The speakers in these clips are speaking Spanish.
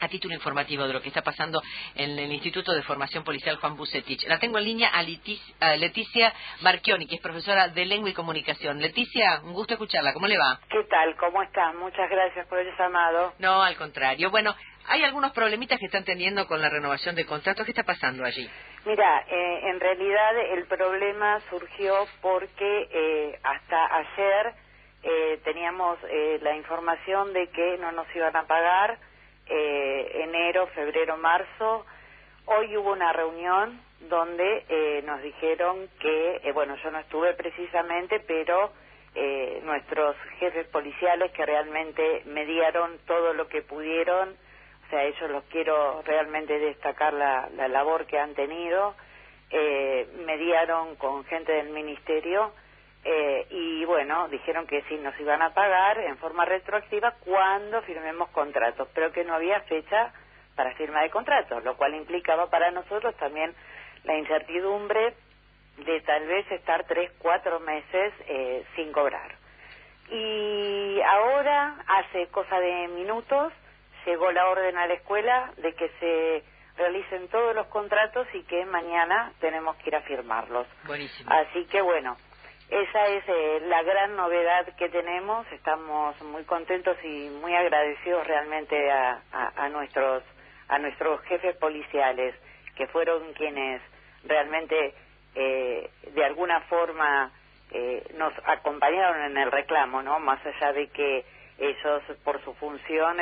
a título informativo de lo que está pasando en el Instituto de Formación Policial Juan Bucetich. La tengo en línea a Leticia, Marchioni, que es profesora de Lengua y Comunicación. Leticia, un gusto escucharla. ¿Cómo le va? ¿Qué tal? ¿Cómo está? Muchas gracias por el llamado. No, al contrario. Bueno, hay algunos problemitas que están teniendo con la renovación de contratos. ¿Qué está pasando allí? Mira, eh, en realidad el problema surgió porque eh, hasta ayer eh, teníamos la información de que no nos iban a pagar eh, enero, febrero, marzo. Hoy hubo una reunión donde eh, nos dijeron que, eh, bueno, yo no estuve precisamente, pero eh, nuestros jefes policiales que realmente mediaron todo lo que pudieron, o sea, ellos los quiero realmente destacar la, la labor que han tenido, eh, mediaron con gente del ministerio eh, y bueno, dijeron que sí nos iban a pagar en forma retroactiva cuando firmemos contratos, pero que no había fecha para firma de contratos, lo cual implicaba para nosotros también la incertidumbre de tal vez estar tres, cuatro meses eh, sin cobrar. Y ahora, hace cosa de minutos, llegó la orden a la escuela de que se realicen todos los contratos y que mañana tenemos que ir a firmarlos. Buenísimo. Así que bueno, esa es eh, la gran novedad que tenemos. Estamos muy contentos y muy agradecidos realmente a, nuestros a nuestros jefes policiales que fueron quienes realmente eh, de alguna forma eh, nos acompañaron en el reclamo, ¿no? Más allá de que ellos por su función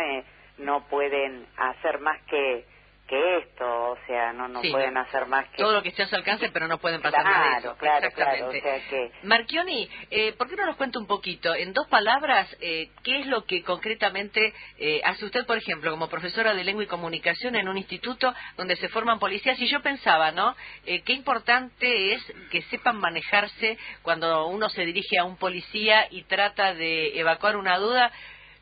no pueden hacer más que que esto, o sea, no no pueden hacer más que... Todo lo que esté a su alcance, pero no pueden pasar claro, más de eso. Claro, Exactamente. Claro, o sea que... Marchioni, eh, ¿por qué no nos cuenta un poquito, en dos palabras, eh, qué es lo que concretamente eh, hace usted, por ejemplo, como profesora de lengua y comunicación en un instituto donde se forman policías? Y yo pensaba, ¿no?, eh, qué importante es que sepan manejarse cuando uno se dirige a un policía y trata de evacuar una duda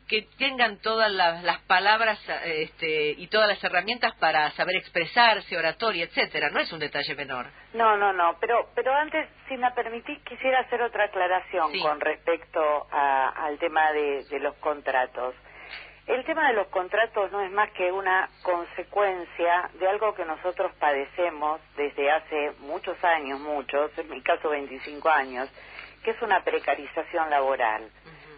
que tengan todas las, palabras este, y todas las herramientas para saber expresarse, oratoria, etcétera. No es un detalle menor. No, no, no. Pero, pero antes, si me permitís, quisiera hacer otra aclaración con respecto al tema de, de los contratos. El tema de los contratos no es más que una consecuencia de algo que nosotros padecemos desde hace muchos años, muchos, en mi caso 25 años, que es una precarización laboral.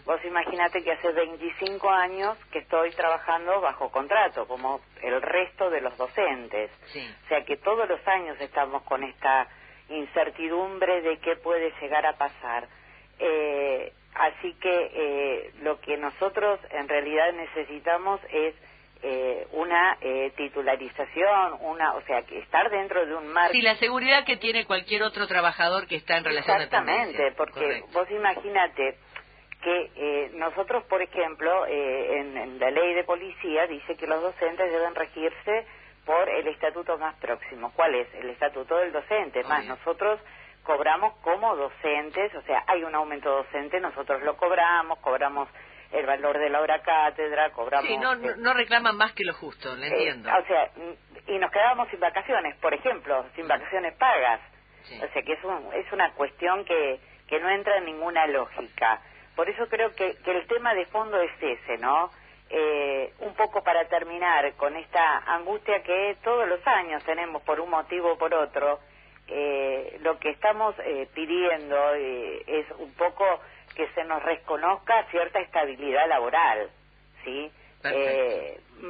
Vos imagínate que hace 25 años que estoy trabajando bajo contrato, como el resto de los docentes. O sea que todos los años estamos con esta incertidumbre de qué puede llegar a pasar. Eh, así que eh, lo que nosotros en realidad necesitamos es eh, una eh, titularización, una, o sea, que estar dentro de un marco. Sí, la seguridad que tiene cualquier otro trabajador que está en relación Exactamente, porque vos imagínate que eh, nosotros, por ejemplo, eh, en, la ley de policía dice que los docentes deben regirse por el estatuto más próximo. ¿Cuál es? El estatuto del docente. Más, nosotros cobramos como docentes, o sea, hay un aumento docente, nosotros lo cobramos, cobramos el valor de la hora cátedra, cobramos... Sí, no, no, reclaman más que lo justo, le eh, entiendo. o sea, y nos quedábamos sin vacaciones, por ejemplo, sin vacaciones pagas. O sea, que es, un, es una cuestión que, que no entra en ninguna lógica. Por eso creo que, el tema de fondo es ese, ¿no? Eh, un poco para terminar con esta angustia que todos los años tenemos por un motivo o por otro, eh, lo que estamos eh, pidiendo es un poco que se nos reconozca cierta estabilidad laboral, ¿sí?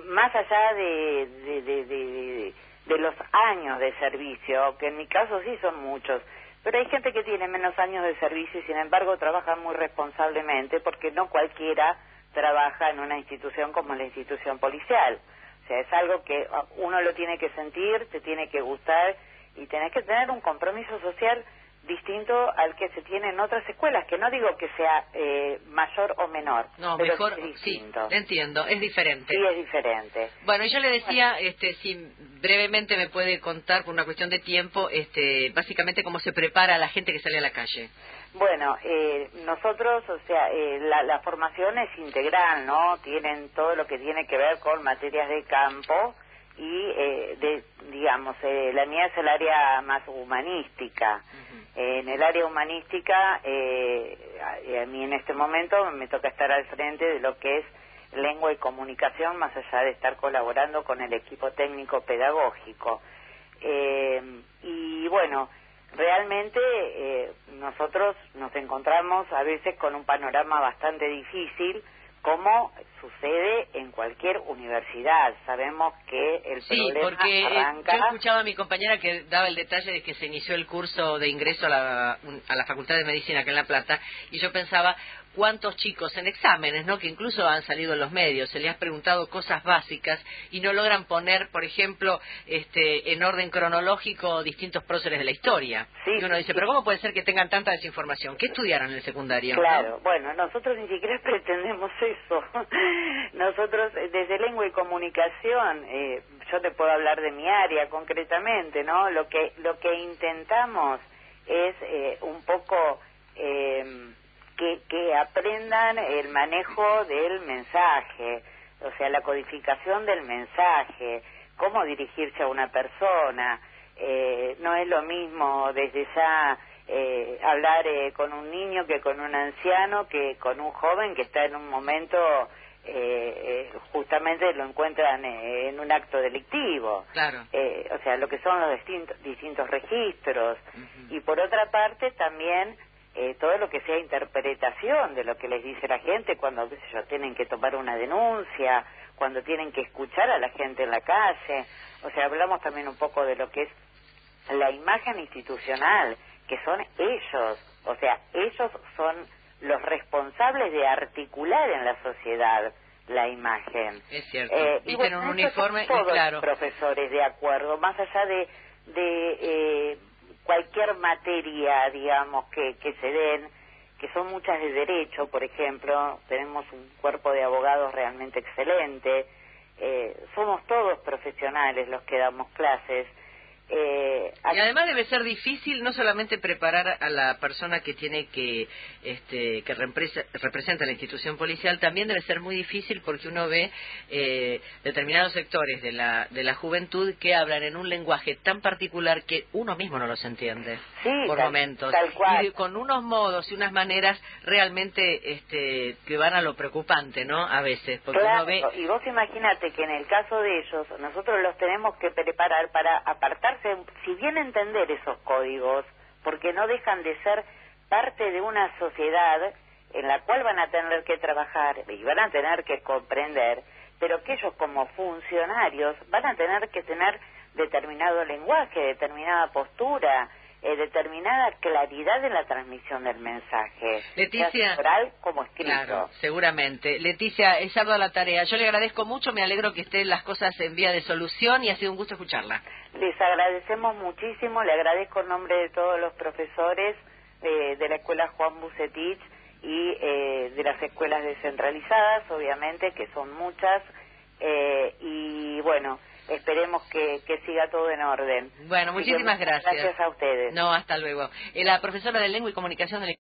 más allá de, de, de los años de servicio, que en mi caso sí son muchos, pero hay gente que tiene menos años de servicio y sin embargo trabaja muy responsablemente porque no cualquiera trabaja en una institución como la institución policial. O sea, es algo que uno lo tiene que sentir, te tiene que gustar y tenés que tener un compromiso social distinto al que se tiene en otras escuelas, que no digo que sea eh, mayor o menor, no, pero mejor, es distinto. Sí, entiendo, es diferente. Sí, es diferente. Bueno, yo le decía, este, si brevemente me puede contar, por una cuestión de tiempo, este, básicamente cómo se prepara la gente que sale a la calle. Bueno, eh, nosotros, o sea, eh, la, la, formación es integral, ¿no? Tienen todo lo que tiene que ver con materias de campo y, eh, de, digamos, eh, la mía es el área más humanística. en el área humanística, eh, a, a, mí en este momento me toca estar al frente de lo que es lengua y comunicación, más allá de estar colaborando con el equipo técnico pedagógico. y bueno, realmente eh, nosotros nos encontramos a veces con un panorama bastante difícil como sucede en cualquier universidad. Sabemos que el sí, problema porque arranca... yo escuchaba a mi compañera que daba el detalle de que se inició el curso de ingreso a la, a la Facultad de Medicina acá en La Plata y yo pensaba, cuántos chicos en exámenes, ¿no? Que incluso han salido en los medios, se les ha preguntado cosas básicas y no logran poner, por ejemplo, este, en orden cronológico distintos próceres de la historia. Sí, y uno dice, pero ¿cómo puede ser que tengan tanta desinformación? ¿Qué estudiaron en el secundario? Claro, ¿no? bueno, nosotros ni siquiera pretendemos eso. nosotros, eh, desde lengua y comunicación, eh, yo te puedo hablar de mi área concretamente, ¿no? Lo que, lo que intentamos es eh, un poco... Eh, que, que aprendan el manejo del mensaje, o sea, la codificación del mensaje, cómo dirigirse a una persona. Eh, no es lo mismo desde ya eh, hablar eh, con un niño que con un anciano, que con un joven que está en un momento, eh, justamente lo encuentran en un acto delictivo. Claro. o sea, lo que son los distintos, distintos registros. Uh -huh. Y por otra parte, también eh, todo lo que sea interpretación de lo que les dice la gente cuando qué sé yo, tienen que tomar una denuncia, cuando tienen que escuchar a la gente en la calle. O sea, hablamos también un poco de lo que es la imagen institucional, que son ellos, o sea, ellos son los responsables de articular en la sociedad la imagen. Es cierto. Eh, y bueno, un uniforme todos claro. profesores de acuerdo, más allá de, de eh, cualquier materia, digamos, que, que se den, que son muchas de derecho, por ejemplo, tenemos un cuerpo de abogados realmente excelente, eh, somos todos profesionales los que damos clases. Eh, y además debe ser difícil no solamente preparar a la persona que tiene que este, que representa la institución policial, también debe ser muy difícil porque uno ve eh, determinados sectores de la de la juventud que hablan en un lenguaje tan particular que uno mismo no los entiende sí, por tal, momentos tal cual. y con unos modos y unas maneras realmente este, que van a lo preocupante, ¿no? A veces porque claro, uno ve y vos imagínate que en el caso de ellos nosotros los tenemos que preparar para apartar si bien entender esos códigos, porque no dejan de ser parte de una sociedad en la cual van a tener que trabajar y van a tener que comprender, pero que ellos como funcionarios van a tener que tener determinado lenguaje, determinada postura, eh, determinada claridad en la transmisión del mensaje, Leticia, oral como escrito. Claro, seguramente. Leticia, es ardua la tarea. Yo le agradezco mucho, me alegro que estén las cosas en vía de solución y ha sido un gusto escucharla. Les agradecemos muchísimo, le agradezco en nombre de todos los profesores eh, de la Escuela Juan Bucetich y eh, de las escuelas descentralizadas, obviamente, que son muchas, eh, y bueno, esperemos que, que, siga todo en orden. Bueno, muchísimas gracias. Gracias a ustedes. No, hasta luego. Eh, la profesora de Lengua y Comunicación del...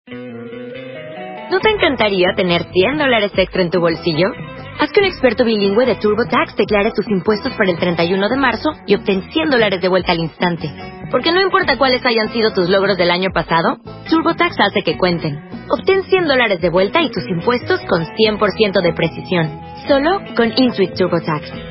¿No te encantaría tener 100 dólares extra en tu bolsillo? Haz que un experto bilingüe de TurboTax declare tus impuestos para el 31 de marzo y obtén 100 dólares de vuelta al instante. Porque no importa cuáles hayan sido tus logros del año pasado, TurboTax hace que cuenten. Obtén 100 dólares de vuelta y tus impuestos con 100% de precisión. Solo con Intuit TurboTax.